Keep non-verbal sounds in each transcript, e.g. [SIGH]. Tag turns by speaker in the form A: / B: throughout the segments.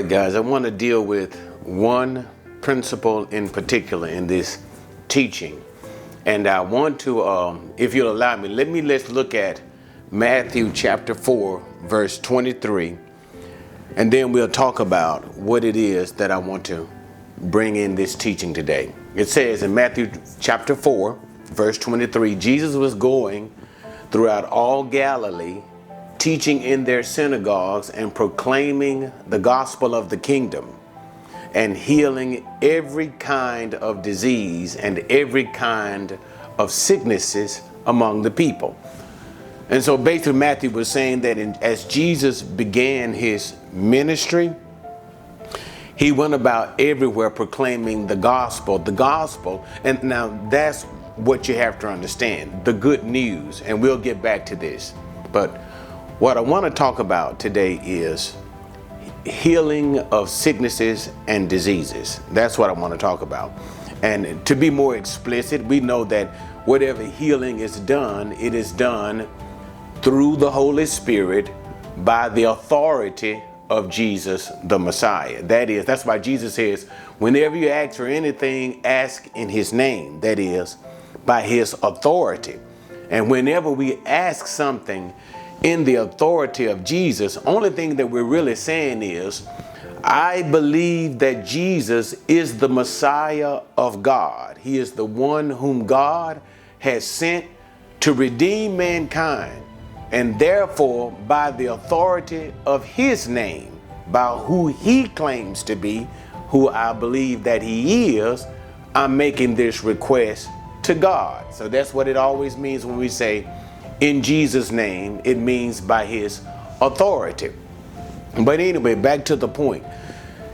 A: Right, guys, I want to deal with one principle in particular in this teaching. And I want to, um, if you'll allow me, let me let's look at Matthew chapter 4, verse 23. And then we'll talk about what it is that I want to bring in this teaching today. It says in Matthew chapter 4, verse 23 Jesus was going throughout all Galilee, teaching in their synagogues and proclaiming the gospel of the kingdom and healing every kind of disease and every kind of sicknesses among the people. And so basically, Matthew was saying that in, as Jesus began his ministry, he went about everywhere proclaiming the gospel, the gospel. And now that's what you have to understand the good news. And we'll get back to this. But what I want to talk about today is healing of sicknesses and diseases. That's what I want to talk about. And to be more explicit, we know that whatever healing is done, it is done through the Holy Spirit by the authority of Jesus the Messiah. That is, that's why Jesus says, whenever you ask for anything, ask in his name. That is, by his authority. And whenever we ask something in the authority of Jesus, only thing that we're really saying is, I believe that Jesus is the Messiah of God. He is the one whom God has sent to redeem mankind. And therefore, by the authority of his name, by who he claims to be, who I believe that he is, I'm making this request to God. So that's what it always means when we say, in Jesus' name, it means by his authority. But anyway, back to the point.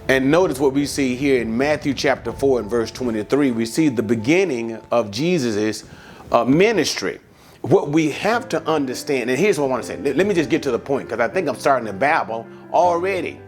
A: And notice what we see here in Matthew chapter 4 and verse 23. We see the beginning of Jesus' uh, ministry what we have to understand, and here's what I want to say. Let me just get to the point because I think I'm starting to babble already.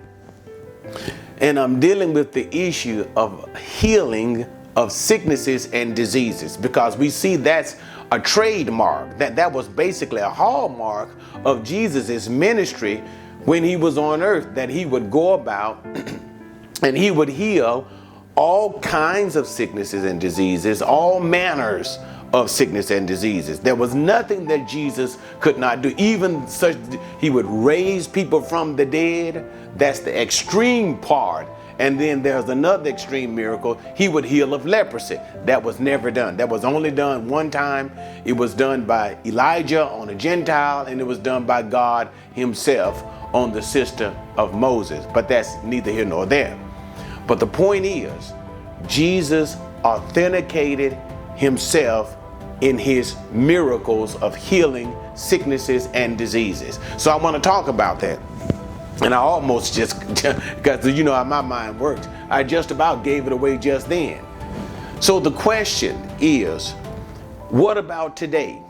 A: And I'm dealing with the issue of healing of sicknesses and diseases because we see that's a trademark. That that was basically a hallmark of Jesus' ministry when he was on earth, that he would go about [CLEARS THROAT] and he would heal all kinds of sicknesses and diseases, all manners of sickness and diseases. There was nothing that Jesus could not do. Even such, he would raise people from the dead. That's the extreme part. And then there's another extreme miracle. He would heal of leprosy. That was never done. That was only done one time. It was done by Elijah on a Gentile, and it was done by God Himself on the sister of Moses. But that's neither here nor there. But the point is, Jesus authenticated Himself in his miracles of healing sicknesses and diseases. So I want to talk about that. And I almost just, [LAUGHS] because you know how my mind works, I just about gave it away just then. So the question is what about today?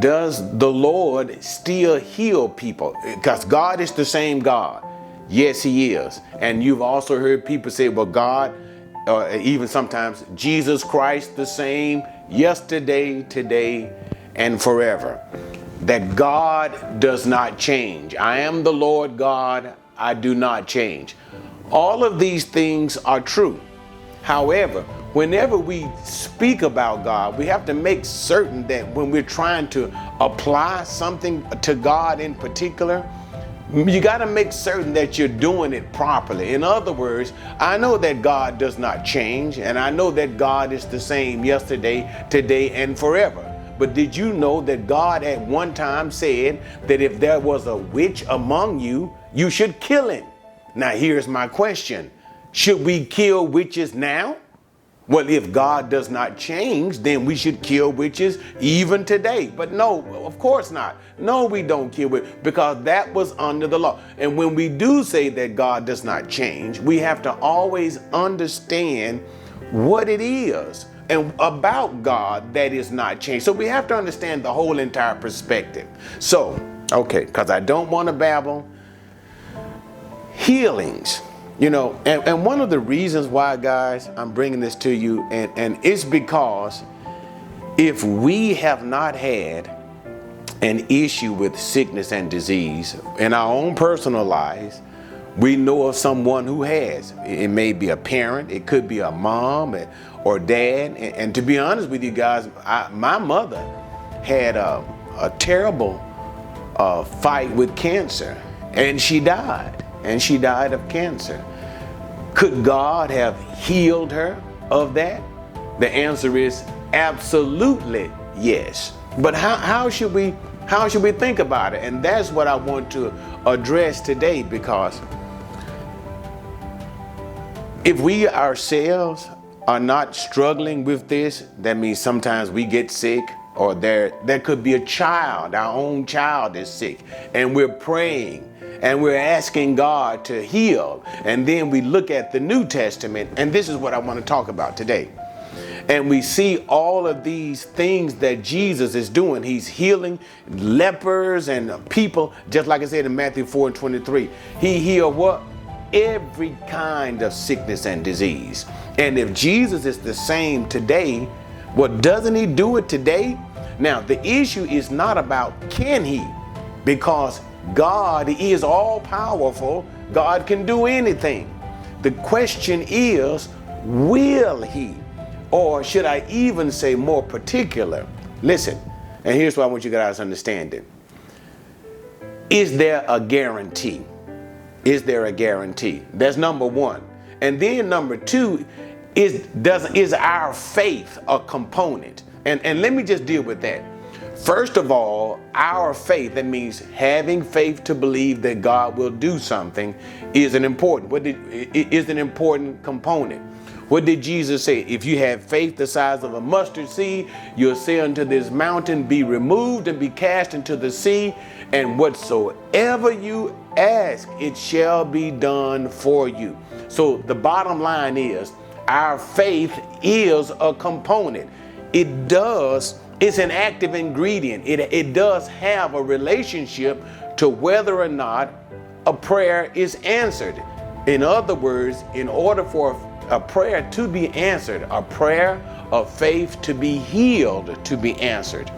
A: Does the Lord still heal people? Because God is the same God. Yes, He is. And you've also heard people say, well, God, or even sometimes Jesus Christ the same yesterday, today, and forever. That God does not change. I am the Lord God, I do not change. All of these things are true. However, whenever we speak about God, we have to make certain that when we're trying to apply something to God in particular, you got to make certain that you're doing it properly. In other words, I know that God does not change, and I know that God is the same yesterday, today, and forever. But did you know that God at one time said that if there was a witch among you, you should kill him? Now, here's my question Should we kill witches now? Well, if God does not change, then we should kill witches even today. But no, of course not. No, we don't kill witches because that was under the law. And when we do say that God does not change, we have to always understand what it is and about God that is not changed. So we have to understand the whole entire perspective. So, okay, because I don't want to babble. Healings you know, and, and one of the reasons why, guys, I'm bringing this to you, and, and it's because if we have not had an issue with sickness and disease in our own personal lives, we know of someone who has. It may be a parent, it could be a mom or dad. And, to be honest with you guys, I, my mother had a, a terrible uh, fight with cancer, and she died. And she died of cancer. Could God have healed her of that? The answer is absolutely yes. But how, how should we how should we think about it? And that's what I want to address today because if we ourselves are not struggling with this, that means sometimes we get sick or there there could be a child, our own child is sick, and we're praying and we're asking God to heal. And then we look at the New Testament, and this is what I want to talk about today. And we see all of these things that Jesus is doing. He's healing lepers and people, just like I said in Matthew 4 and 23. He healed what? every kind of sickness and disease. And if Jesus is the same today, well, doesn't he do it today? Now, the issue is not about can he, because God is all powerful, God can do anything. The question is, will he? Or should I even say more particular? Listen, and here's what I want you guys to understand it. Is there a guarantee? is there a guarantee? That's number one. And then number two is does is our faith a component? And and let me just deal with that. First of all, our faith, that means having faith to believe that God will do something, is an important, what did, is an important component. What did Jesus say? If you have faith the size of a mustard seed, you'll say unto this mountain, Be removed and be cast into the sea, and whatsoever you ask, it shall be done for you. So the bottom line is our faith is a component. It does, it's an active ingredient. It, it does have a relationship to whether or not a prayer is answered. In other words, in order for a prayer to be answered, a prayer of faith to be healed to be answered,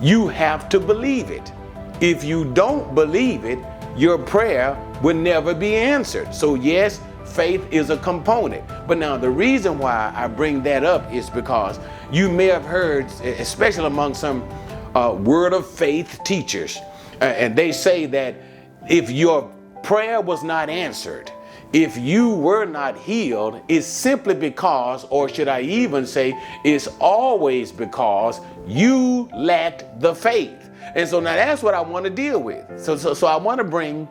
A: you have to believe it. If you don't believe it, your prayer will never be answered. So, yes, faith is a component. But now, the reason why I bring that up is because you may have heard, especially among some uh, word of faith teachers, uh, and they say that if your prayer was not answered, if you were not healed, it's simply because, or should I even say, it's always because you lacked the faith. And so now that's what I want to deal with. So, so, so I want to bring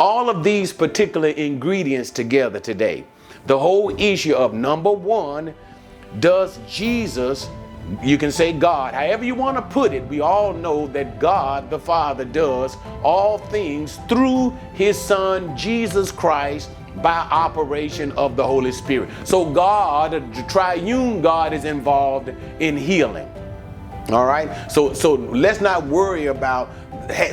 A: all of these particular ingredients together today. The whole issue of number one, does Jesus, you can say God, however you want to put it, we all know that God the Father does all things through his Son Jesus Christ by operation of the Holy Spirit. So God, the triune God, is involved in healing. All right. So so let's not worry about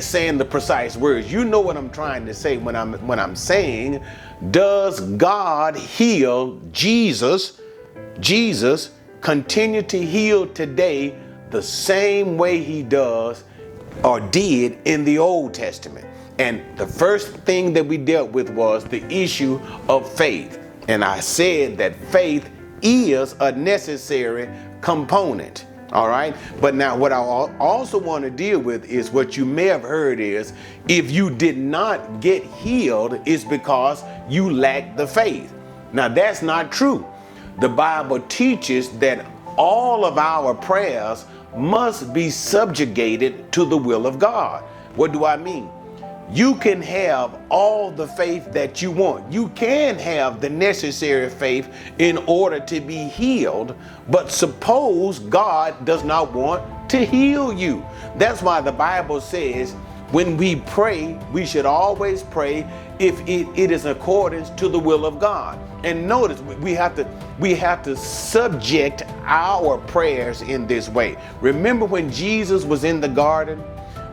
A: saying the precise words. You know what I'm trying to say when I'm when I'm saying, does God heal Jesus? Jesus continue to heal today the same way he does or did in the Old Testament. And the first thing that we dealt with was the issue of faith. And I said that faith is a necessary component. All right. But now, what I also want to deal with is what you may have heard is if you did not get healed, it's because you lack the faith. Now, that's not true. The Bible teaches that all of our prayers must be subjugated to the will of God. What do I mean? You can have all the faith that you want. You can have the necessary faith in order to be healed, but suppose God does not want to heal you. That's why the Bible says when we pray, we should always pray if it, it is accordance to the will of God. And notice we have to we have to subject our prayers in this way. Remember when Jesus was in the garden?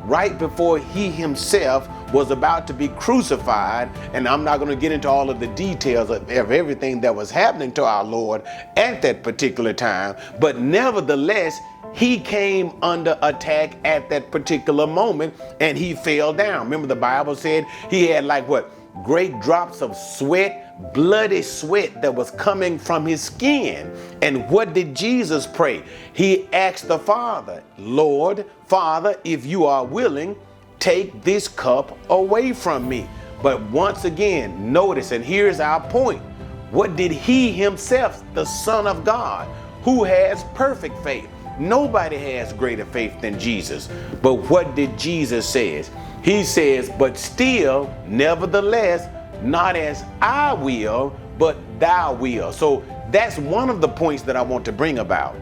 A: right before he himself was about to be crucified. And I'm not going to get into all of the details of, of, everything that was happening to our Lord at that particular time. But nevertheless, he came under attack at that particular moment and he fell down. Remember, the Bible said he had like what? great drops of sweat, bloody sweat that was coming from his skin. And what did Jesus pray? He asked the Father, Lord, Father, if you are willing, take this cup away from me. But once again, notice, and here's our point. What did he himself, the Son of God, who has perfect faith? Nobody has greater faith than Jesus. But what did Jesus says? He says, but still, nevertheless, not as I will, but thou will. So that's one of the points that I want to bring about.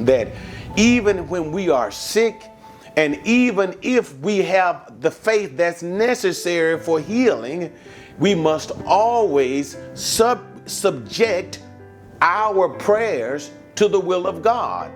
A: That even when we are sick, and even if we have the faith that's necessary for healing, we must always sub- subject our prayers to the will of God.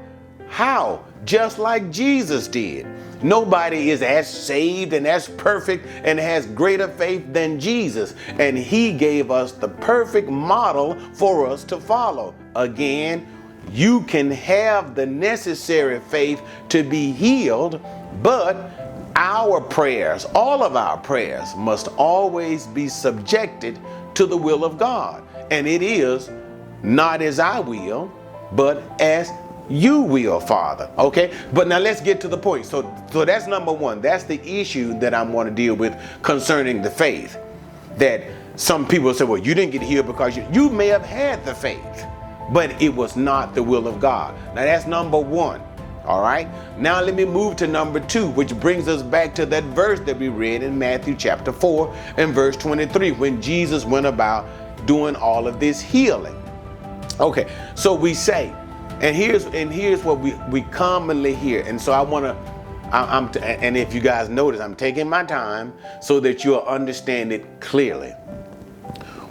A: How? Just like Jesus did. Nobody is as saved and as perfect and has greater faith than Jesus. And He gave us the perfect model for us to follow. Again, you can have the necessary faith to be healed, but our prayers, all of our prayers, must always be subjected to the will of God. And it is not as I will, but as you will, Father. Okay? But now let's get to the point. So so that's number 1. That's the issue that I want to deal with concerning the faith. That some people say, well, you didn't get healed because you, you may have had the faith, but it was not the will of God. Now that's number 1. All right? Now let me move to number 2, which brings us back to that verse that we read in Matthew chapter 4 and verse 23 when Jesus went about doing all of this healing. Okay, so we say and here's and here's what we we commonly hear. And so I want to I'm t- and if you guys notice, I'm taking my time so that you'll understand it clearly.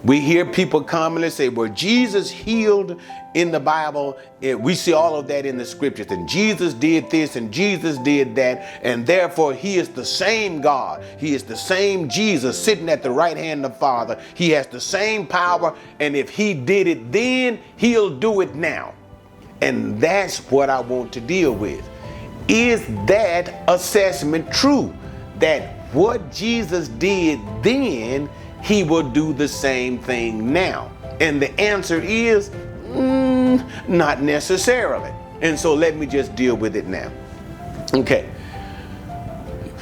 A: We hear people commonly say, well, Jesus healed in the Bible. We see all of that in the scriptures. And Jesus did this and Jesus did that. And therefore, He is the same God. He is the same Jesus sitting at the right hand of the Father. He has the same power. And if He did it then, He'll do it now. And that's what I want to deal with. Is that assessment true? That what Jesus did then, he will do the same thing now? And the answer is mm, not necessarily. And so let me just deal with it now. Okay.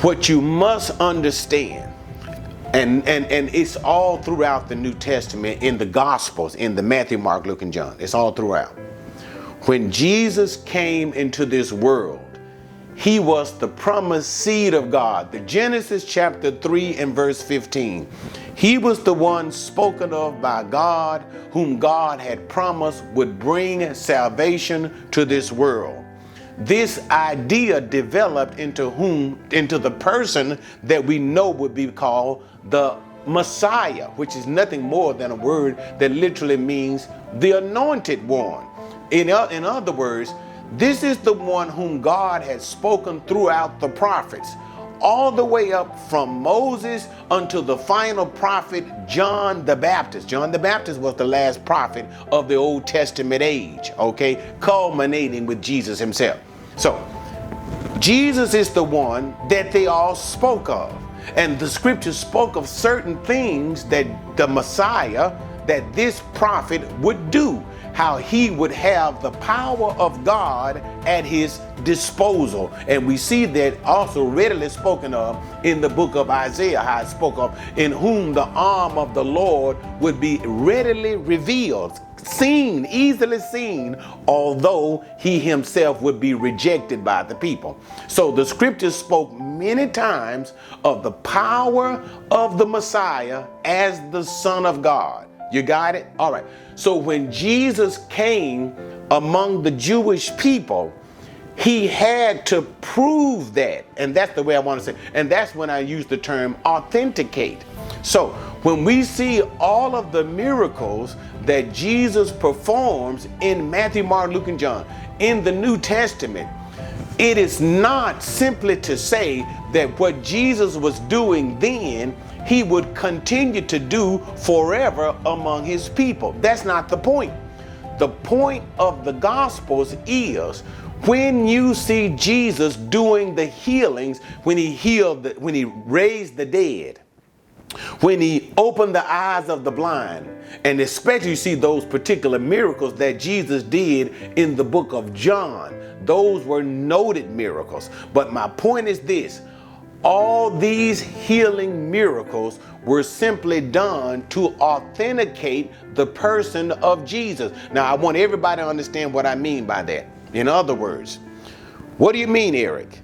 A: What you must understand, and, and, and it's all throughout the New Testament in the Gospels, in the Matthew, Mark, Luke, and John. It's all throughout when Jesus came into this world, he was the promised seed of God. The Genesis chapter 3 and verse 15. He was the one spoken of by God, whom God had promised would bring salvation to this world. This idea developed into whom into the person that we know would be called the Messiah, which is nothing more than a word that literally means the anointed one. In, in other words, this is the one whom God had spoken throughout the prophets, all the way up from Moses until the final prophet John the Baptist. John the Baptist was the last prophet of the Old Testament age, okay, culminating with Jesus himself. So, Jesus is the one that they all spoke of. And the scriptures spoke of certain things that the Messiah, that this prophet would do how he would have the power of God at his disposal. And we see that also readily spoken of in the book of Isaiah, how it spoke of, in whom the arm of the Lord would be readily revealed, seen, easily seen, although he himself would be rejected by the people. So the scriptures spoke many times of the power of the Messiah as the Son of God. You got it? All right. So when Jesus came among the Jewish people, he had to prove that. And that's the way I want to say. And that's when I use the term authenticate. So when we see all of the miracles that Jesus performs in Matthew, Mark, Luke, and John in the New Testament, it is not simply to say that what Jesus was doing then he would continue to do forever among his people. That's not the point. The point of the Gospels is when you see Jesus doing the healings, when he healed, the, when he raised the dead, when he opened the eyes of the blind, and especially you see those particular miracles that Jesus did in the book of John. Those were noted miracles. But my point is this all these healing miracles were simply done to authenticate the person of Jesus. Now, I want everybody to understand what I mean by that. In other words, what do you mean, Eric?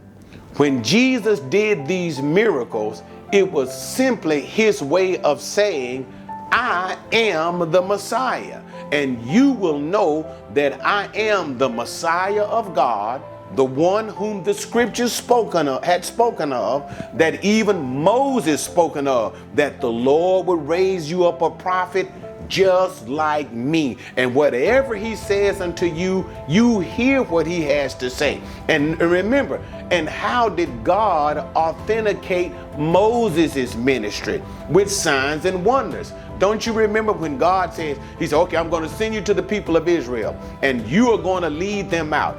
A: When Jesus did these miracles, it was simply his way of saying, I am the Messiah. And you will know that I am the Messiah of God, the one whom the scriptures spoken of, had spoken of, that even Moses spoken of, that the Lord would raise you up a prophet just like me. And whatever he says unto you, you hear what he has to say. And remember, and how did God authenticate Moses' ministry? With signs and wonders. Don't you remember when God says, He said, Okay, I'm going to send you to the people of Israel, and you are going to lead them out.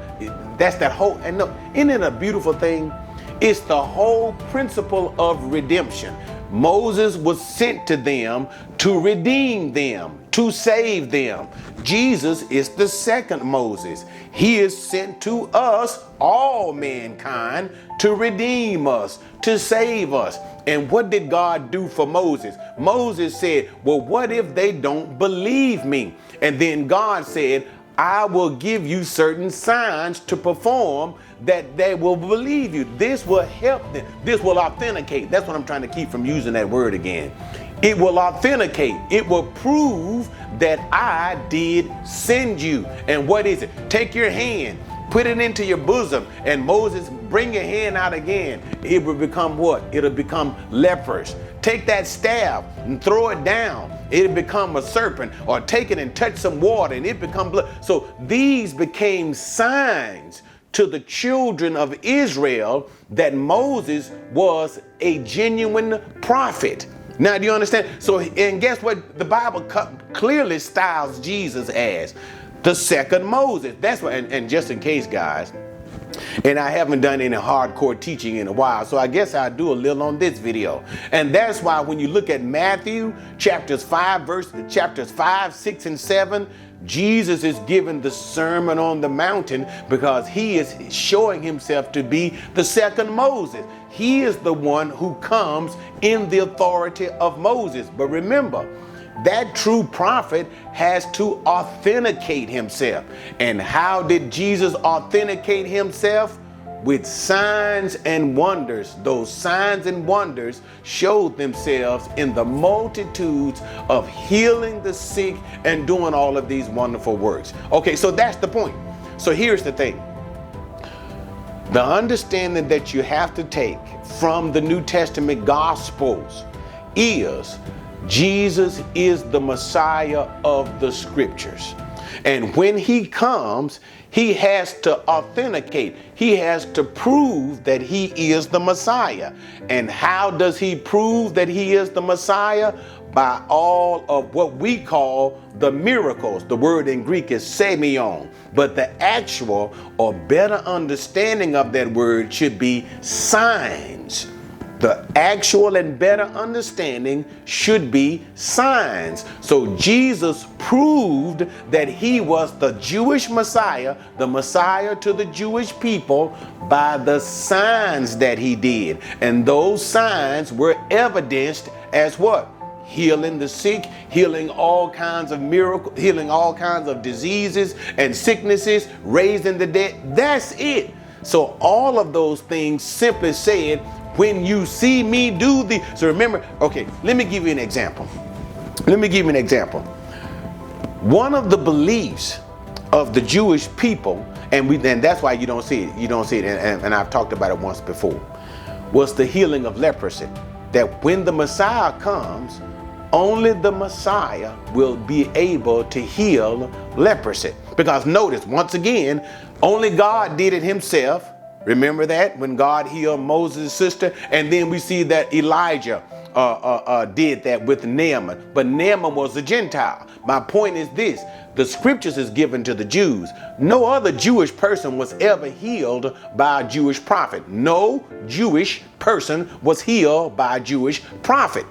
A: That's that whole, and no, isn't it a beautiful thing? It's the whole principle of redemption. Moses was sent to them to redeem them, to save them. Jesus is the second Moses. He is sent to us, all mankind, to redeem us, to save us. And what did God do for Moses? Moses said, Well, what if they don't believe me? And then God said, I will give you certain signs to perform that they will believe you. This will help them. This will authenticate. That's what I'm trying to keep from using that word again. It will authenticate. It will prove that I did send you. And what is it? Take your hand, put it into your bosom, and Moses, bring your hand out again. It will become what? It'll become leprous. Take that staff and throw it down. It'll become a serpent, or take it and touch some water and it become blood. So these became signs to the children of Israel that Moses was a genuine prophet. Now, do you understand? So, and guess what? The Bible clearly styles Jesus as the second Moses. That's what, and, and just in case, guys, and I haven't done any hardcore teaching in a while, so I guess I'll do a little on this video. And that's why when you look at Matthew chapters 5, verse chapters 5, 6, and 7, Jesus is given the Sermon on the Mountain because he is showing himself to be the second Moses. He is the one who comes in the authority of Moses. But remember, that true prophet has to authenticate himself. And how did Jesus authenticate himself? With signs and wonders. Those signs and wonders showed themselves in the multitudes of healing the sick and doing all of these wonderful works. Okay, so that's the point. So here's the thing the understanding that you have to take from the New Testament Gospels is Jesus is the Messiah of the scriptures. And when he comes, he has to authenticate, he has to prove that he is the Messiah. And how does he prove that he is the Messiah? By all of what we call the miracles. The word in Greek is semeion, but the actual or better understanding of that word should be signs the actual and better understanding should be signs. So Jesus proved that he was the Jewish Messiah, the Messiah to the Jewish people, by the signs that he did. And those signs were evidenced as what? healing the sick, healing all kinds of miracles, healing all kinds of diseases and sicknesses, raising the dead. That's it. So all of those things simply said when you see me do the so remember okay let me give you an example. Let me give you an example. One of the beliefs of the jewish people and we and that's why you don't see it you don't see it and, and i've talked about it once before was the healing of leprosy. That when the messiah comes only the messiah will be able to heal leprosy. Because notice once again only god did it himself Remember that when God healed Moses' sister? And then we see that Elijah uh, uh, uh, did that with Naaman. But Naaman was a Gentile. My point is this the scriptures is given to the Jews. No other Jewish person was ever healed by a Jewish prophet. No Jewish person was healed by a Jewish prophet.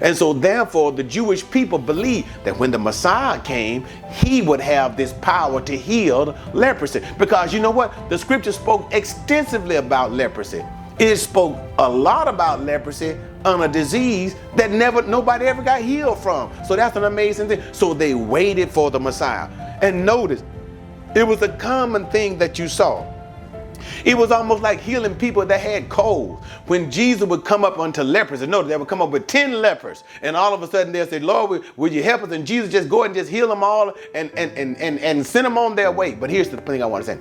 A: And so, therefore, the Jewish people believed that when the Messiah came, he would have this power to heal leprosy. Because you know what? The scripture spoke extensively about leprosy. It spoke a lot about leprosy on a disease that never nobody ever got healed from. So that's an amazing thing. So they waited for the Messiah. And notice, it was a common thing that you saw. It was almost like healing people that had colds. When Jesus would come up unto lepers, and notice they would come up with 10 lepers, and all of a sudden they'll say, Lord, will you help us? And Jesus just go and just heal them all and, and, and, and, and send them on their way. But here's the thing I want to say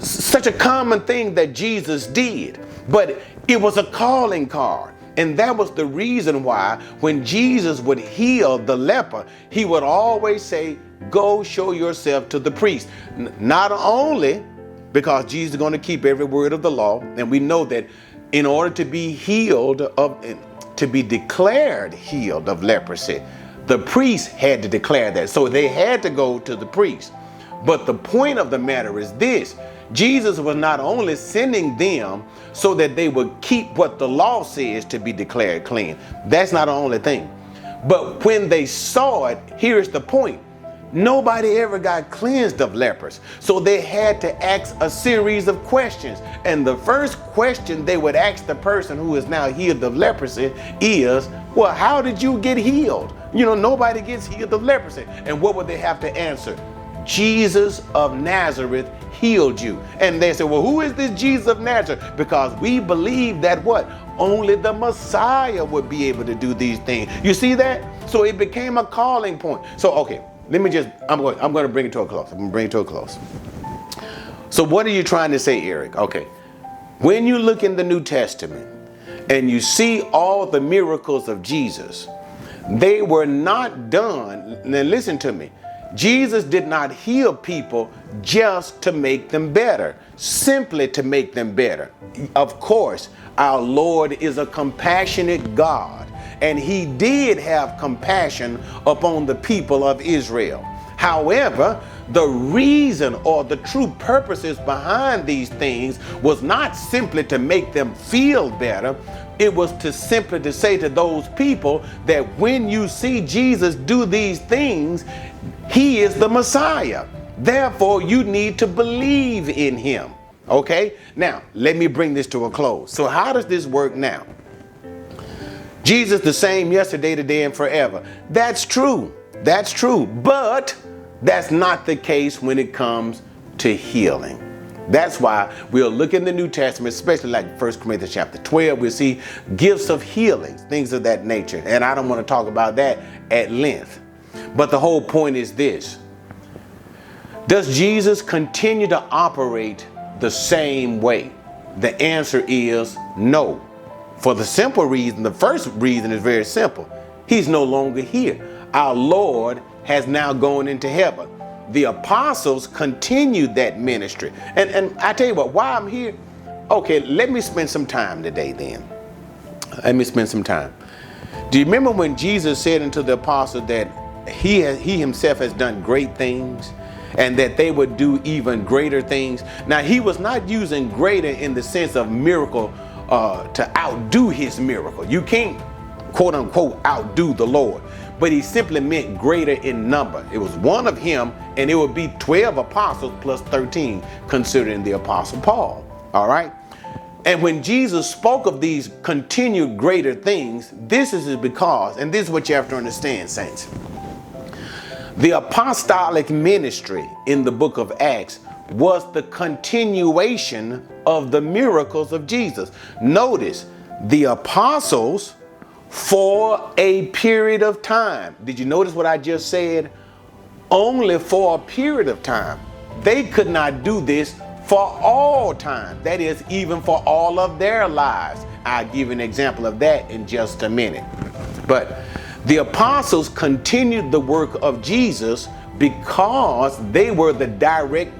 A: such a common thing that Jesus did, but it was a calling card. And that was the reason why when Jesus would heal the leper, he would always say, Go show yourself to the priest. N- not only because Jesus is going to keep every word of the law, and we know that in order to be healed of to be declared healed of leprosy, the priest had to declare that. So they had to go to the priest. But the point of the matter is this Jesus was not only sending them so that they would keep what the law says to be declared clean. That's not the only thing. But when they saw it, here's the point. Nobody ever got cleansed of lepers. So they had to ask a series of questions. And the first question they would ask the person who is now healed of leprosy is, Well, how did you get healed? You know, nobody gets healed of leprosy. And what would they have to answer? Jesus of Nazareth healed you. And they said, Well, who is this Jesus of Nazareth? Because we believe that what? Only the Messiah would be able to do these things. You see that? So it became a calling point. So, okay, let me just, I'm going, I'm going to bring it to a close. I'm going to bring it to a close. So, what are you trying to say, Eric? Okay. When you look in the New Testament and you see all the miracles of Jesus, they were not done. Now, listen to me. Jesus did not heal people just to make them better, simply to make them better. Of course, our Lord is a compassionate God, and He did have compassion upon the people of Israel. However, the reason or the true purposes behind these things was not simply to make them feel better, it was to simply to say to those people that when you see Jesus do these things, he is the Messiah. Therefore, you need to believe in him. Okay? Now, let me bring this to a close. So, how does this work now? Jesus the same yesterday, today, and forever. That's true. That's true. But that's not the case when it comes to healing. That's why we'll look in the New Testament, especially like 1 Corinthians chapter 12, we'll see gifts of healings, things of that nature. And I don't want to talk about that at length. But the whole point is this Does Jesus continue to operate the same way? The answer is no. For the simple reason, the first reason is very simple. He's no longer here. Our Lord has now gone into heaven. The apostles continued that ministry. And, and I tell you what, why I'm here, okay, let me spend some time today then. Let me spend some time. Do you remember when Jesus said unto the apostles that he, has, he himself has done great things and that they would do even greater things. Now, he was not using greater in the sense of miracle uh, to outdo his miracle. You can't, quote unquote, outdo the Lord, but he simply meant greater in number. It was one of him, and it would be 12 apostles plus 13, considering the apostle Paul. All right? And when Jesus spoke of these continued greater things, this is because, and this is what you have to understand, saints. The apostolic ministry in the book of Acts was the continuation of the miracles of Jesus. Notice the apostles for a period of time. Did you notice what I just said? Only for a period of time. They could not do this for all time. That is, even for all of their lives. I'll give an example of that in just a minute. But the apostles continued the work of Jesus because they were the direct,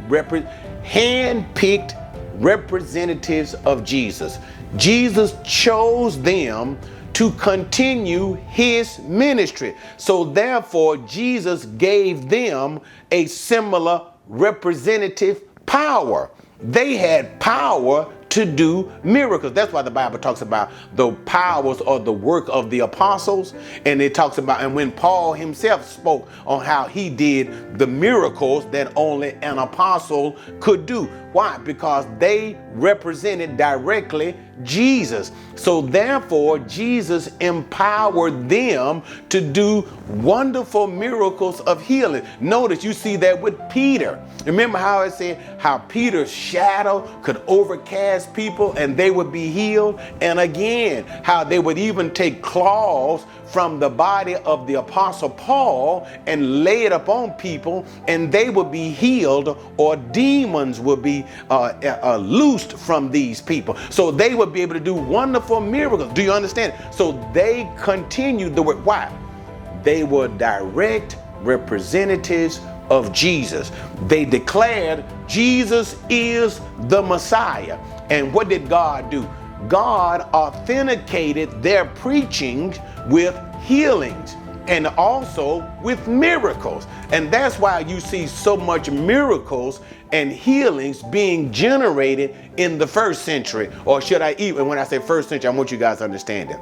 A: hand-picked representatives of Jesus. Jesus chose them to continue his ministry. So therefore, Jesus gave them a similar representative power. They had power to do miracles. That's why the Bible talks about the powers or the work of the apostles. And it talks about, and when Paul himself spoke on how he did the miracles that only an apostle could do. Why? Because they represented directly Jesus. So therefore, Jesus empowered them to do wonderful miracles of healing. Notice you see that with Peter. Remember how I said how Peter's shadow could overcast people and they would be healed? And again, how they would even take claws from the body of the apostle Paul and lay it upon people and they would be healed or demons would be uh, uh, loosed from these people. So they would be able to do wonderful miracles. Do you understand? So they continued the work. Why? They were direct representatives of Jesus. They declared Jesus is the Messiah. And what did God do? God authenticated their preaching with healings and also with miracles. And that's why you see so much miracles and healings being generated in the first century. Or should I even, when I say first century, I want you guys to understand it.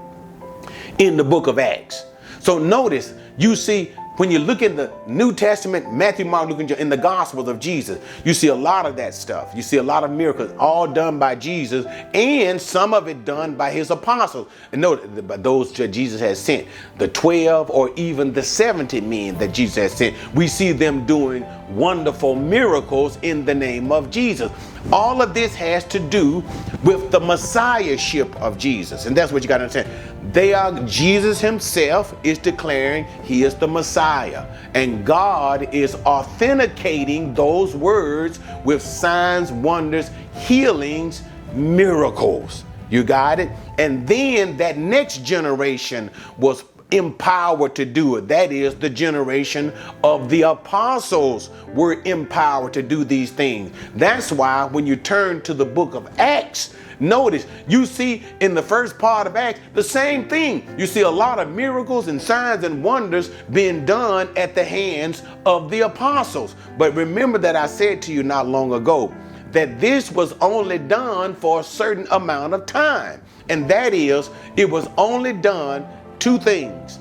A: In the book of Acts. So notice, you see when you look in the New Testament, Matthew, Mark, Luke, and John, in the Gospels of Jesus, you see a lot of that stuff. You see a lot of miracles, all done by Jesus, and some of it done by his apostles. And note, those Jesus has sent, the 12 or even the 70 men that Jesus has sent, we see them doing wonderful miracles in the name of Jesus. All of this has to do with the messiahship of Jesus. And that's what you got to understand. They are Jesus himself is declaring he is the Messiah. And God is authenticating those words with signs, wonders, healings, miracles. You got it? And then that next generation was empowered to do it. That is, the generation of the apostles were empowered to do these things. That's why when you turn to the book of Acts, notice you see in the first part of Acts the same thing. You see a lot of miracles and signs and wonders being done at the hands of the apostles. But remember that I said to you not long ago that this was only done for a certain amount of time. And that is, it was only done two things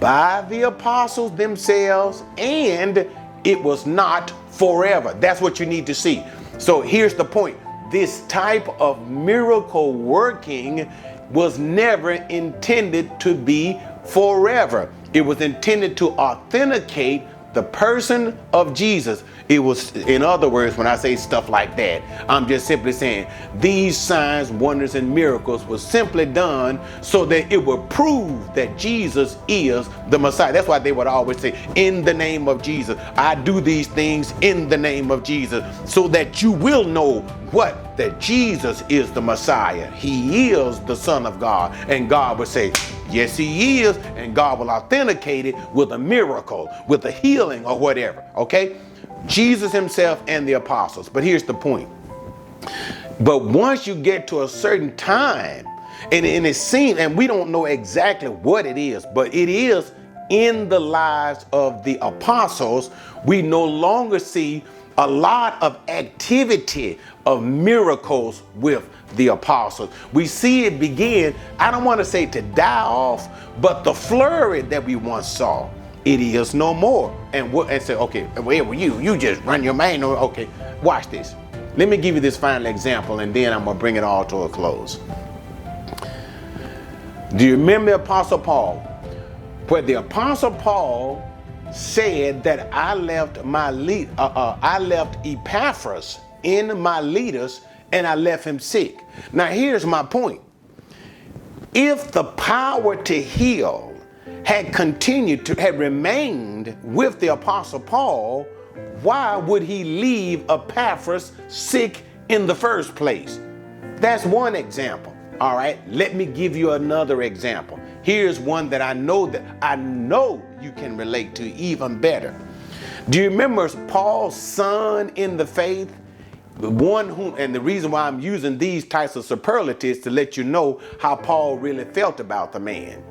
A: by the apostles themselves, and it was not forever. That's what you need to see. So here's the point this type of miracle working was never intended to be forever, it was intended to authenticate the person of Jesus. It was, in other words, when I say stuff like that, I'm just simply saying these signs, wonders, and miracles were simply done so that it would prove that Jesus is the Messiah. That's why they would always say, In the name of Jesus, I do these things in the name of Jesus, so that you will know what? That Jesus is the Messiah. He is the Son of God. And God would say, Yes, He is. And God will authenticate it with a miracle, with a healing, or whatever. Okay? Jesus himself and the apostles. But here's the point. But once you get to a certain time, and, and it seems, and we don't know exactly what it is, but it is in the lives of the apostles, we no longer see a lot of activity of miracles with the apostles. We see it begin, I don't want to say to die off, but the flurry that we once saw it is no more. And what and say, okay, where were you you just run your main. Okay, watch this. Let me give you this final example, and then I'm gonna bring it all to a close. Do you remember Apostle Paul? Where the Apostle Paul said that I left my lead, uh, uh, I left Epaphras in Miletus, and I left him sick. Now here's my point. If the power to heal had continued to had remained with the apostle Paul, why would he leave Epaphras sick in the first place? That's one example. All right, let me give you another example. Here's one that I know that I know you can relate to even better. Do you remember Paul's son in the faith? The one whom, and the reason why I'm using these types of superlatives to let you know how Paul really felt about the man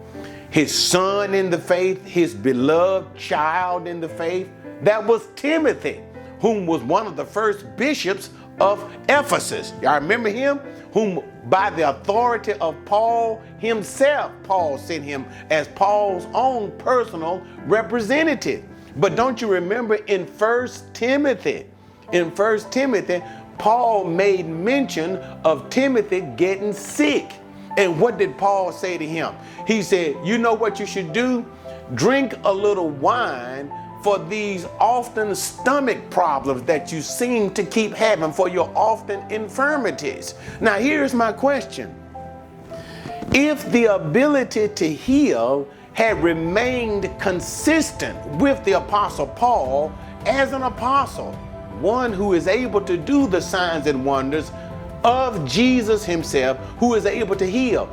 A: his son in the faith, his beloved child in the faith. That was Timothy, whom was one of the first bishops of Ephesus. Y'all remember him? Whom by the authority of Paul himself, Paul sent him as Paul's own personal representative. But don't you remember in First Timothy? In First Timothy, Paul made mention of Timothy getting sick. And what did Paul say to him? He said, You know what you should do? Drink a little wine for these often stomach problems that you seem to keep having, for your often infirmities. Now, here's my question If the ability to heal had remained consistent with the Apostle Paul as an apostle, one who is able to do the signs and wonders of Jesus himself, who is able to heal.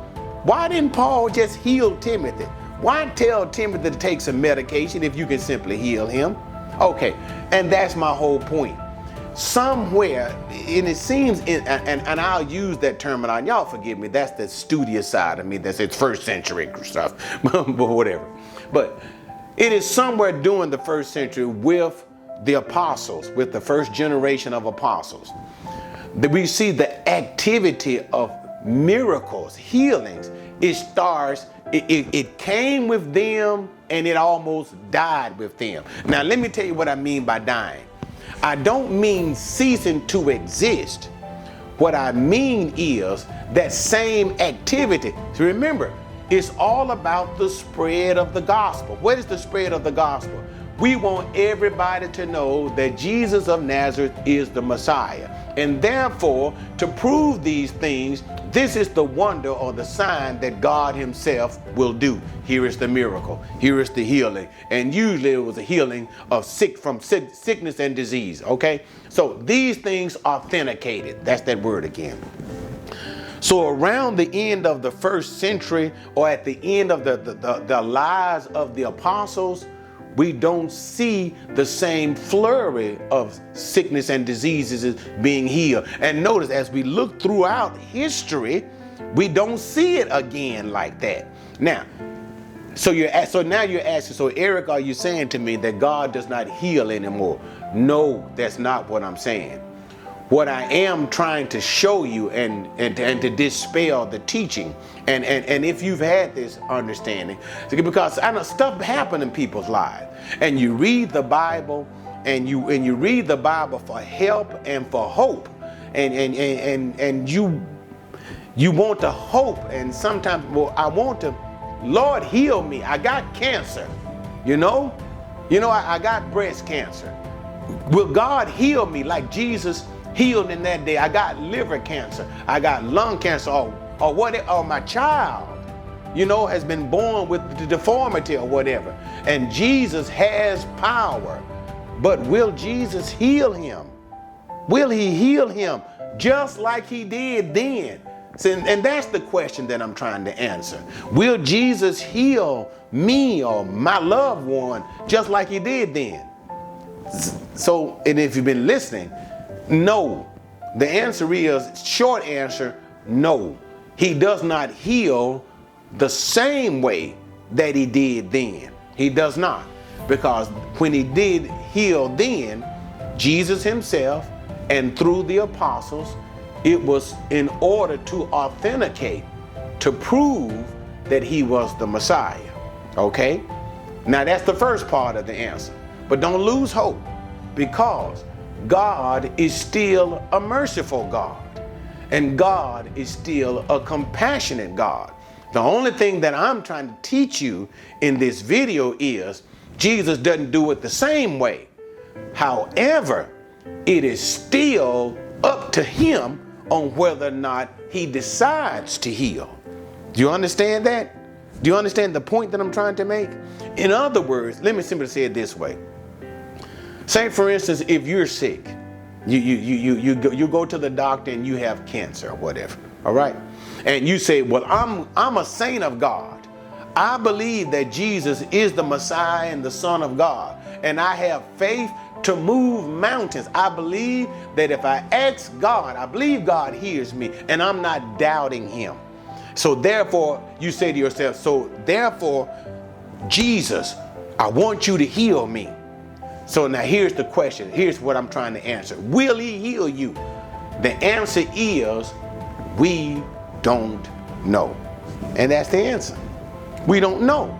A: Why didn't Paul just heal Timothy? Why tell Timothy to take some medication if you can simply heal him? Okay, and that's my whole point. Somewhere, and it seems, in, and, and I'll use that terminology, y'all forgive me, that's the studious side of me, that's its first century stuff, [LAUGHS] but whatever. But it is somewhere during the first century with the apostles, with the first generation of apostles, we see the activity of miracles, healings. It starts it, it, it, came with them and it almost died with them. Now, let me tell you what I mean by dying. I don't mean ceasing to exist. What I mean is that same activity. So remember, it's all about the spread of the gospel. What is the spread of the gospel? We want everybody to know that Jesus of Nazareth is the Messiah. And therefore, to prove these things, this is the wonder or the sign that God Himself will do. Here is the miracle. Here is the healing. And usually it was a healing of sick from sick, sickness and disease. Okay? So these things authenticated. That's that word again. So around the end of the first century, or at the end of the, the, the, the lives of the apostles, we don't see the same flurry of sickness and diseases being healed. And notice, as we look throughout history, we don't see it again like that. Now, so you're so now you're asking, so Eric, are you saying to me that God does not heal anymore? No, that's not what I'm saying. What I am trying to show you and, and, and to dispel the teaching, and, and, and if you've had this understanding, because I know stuff happen in people's lives, and you read the Bible, and you and you read the Bible for help and for hope, and and and and, and you you want to hope, and sometimes well, I want to, Lord heal me. I got cancer, you know, you know I, I got breast cancer. Will God heal me like Jesus? Healed in that day. I got liver cancer. I got lung cancer or, or what or my child, you know, has been born with the deformity or whatever. And Jesus has power. But will Jesus heal him? Will he heal him just like he did then? And that's the question that I'm trying to answer. Will Jesus heal me or my loved one just like he did then? So, and if you've been listening, no. The answer is short answer no. He does not heal the same way that he did then. He does not. Because when he did heal then, Jesus himself and through the apostles, it was in order to authenticate, to prove that he was the Messiah. Okay? Now that's the first part of the answer. But don't lose hope because God is still a merciful God, and God is still a compassionate God. The only thing that I'm trying to teach you in this video is Jesus doesn't do it the same way. However, it is still up to him on whether or not he decides to heal. Do you understand that? Do you understand the point that I'm trying to make? In other words, let me simply say it this way Say, for instance, if you're sick, you, you, you, you, you, go, you go to the doctor and you have cancer or whatever, all right? And you say, Well, I'm, I'm a saint of God. I believe that Jesus is the Messiah and the Son of God. And I have faith to move mountains. I believe that if I ask God, I believe God hears me, and I'm not doubting Him. So therefore, you say to yourself, So therefore, Jesus, I want you to heal me. So now here's the question. Here's what I'm trying to answer. Will he heal you? The answer is we don't know. And that's the answer. We don't know.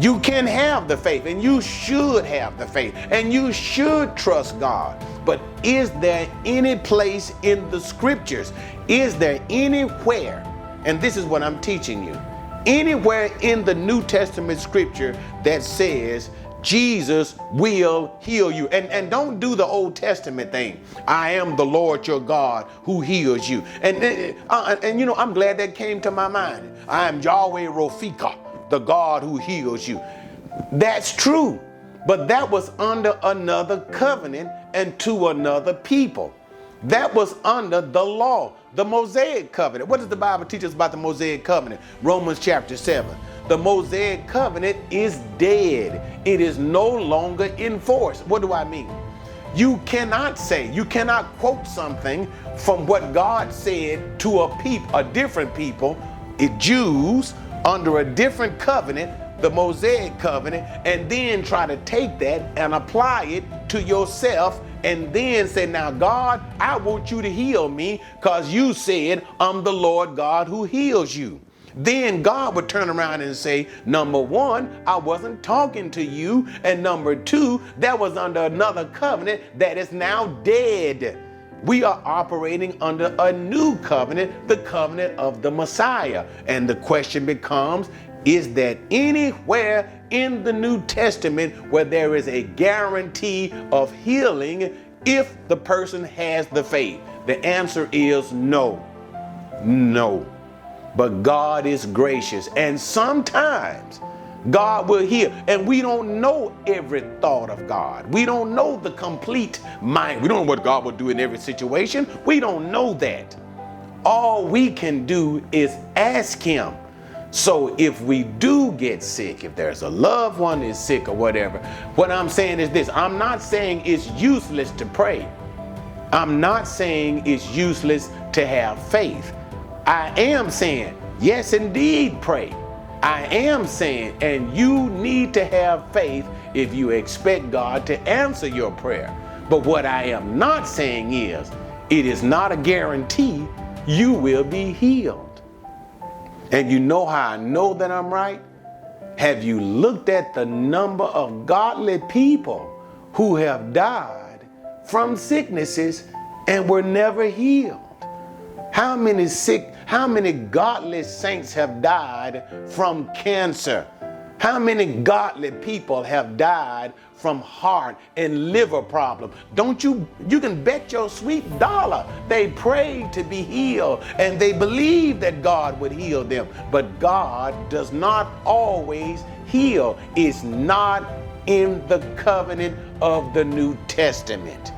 A: You can have the faith and you should have the faith and you should trust God. But is there any place in the scriptures? Is there anywhere, and this is what I'm teaching you, anywhere in the New Testament scripture that says Jesus will heal you. And, and don't do the Old Testament thing. I am the Lord your God who heals you. And, and, uh, and you know, I'm glad that came to my mind. I am Yahweh Rofika the God who heals you. That's true. But that was under another covenant and to another people. That was under the law, the Mosaic covenant. What does the Bible teach us about the Mosaic covenant? Romans chapter 7. The Mosaic covenant is dead, it is no longer in force. What do I mean? You cannot say, you cannot quote something from what God said to a people, a different people, Jews under a different covenant, the Mosaic covenant, and then try to take that and apply it to yourself and then say, Now, God, I want you to heal me because you said I'm the Lord God who heals you. Then God would turn around and say, Number one, I wasn't talking to you. And number two, that was under another covenant that is now dead. We are operating under a new covenant, the covenant of the Messiah. And the question becomes is that anywhere in the New Testament where there is a guarantee of healing if the person has the faith? The answer is no. No. But God is gracious. And sometimes God will hear. And we don't know every thought of God. We don't know the complete mind. We don't know what God will do in every situation. We don't know that. All we can do is ask Him. So if we do get sick, if there's a loved one is sick or whatever, what I'm saying is this I'm not saying it's useless to pray. I'm not saying it's useless to have faith. I am saying, yes, indeed, pray. I am saying, and you need to have faith if you expect God to answer your prayer. But what I am not saying is, it is not a guarantee you will be healed. And you know how I know that I'm right? Have you looked at the number of godly people who have died from sicknesses and were never healed? How many sick how many godly saints have died from cancer? How many godly people have died from heart and liver problem? Don't you you can bet your sweet dollar they prayed to be healed and they believed that God would heal them. But God does not always heal. It's not in the covenant of the New Testament.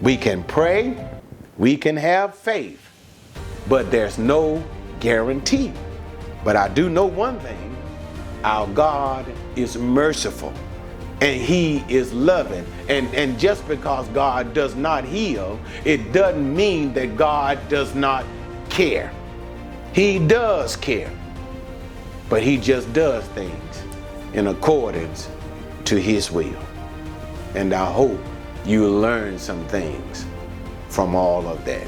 A: We can pray, we can have faith, but there's no guarantee. But I do know one thing our God is merciful and He is loving. And, and just because God does not heal, it doesn't mean that God does not care. He does care, but He just does things in accordance to His will. And I hope you learn some things from all of that.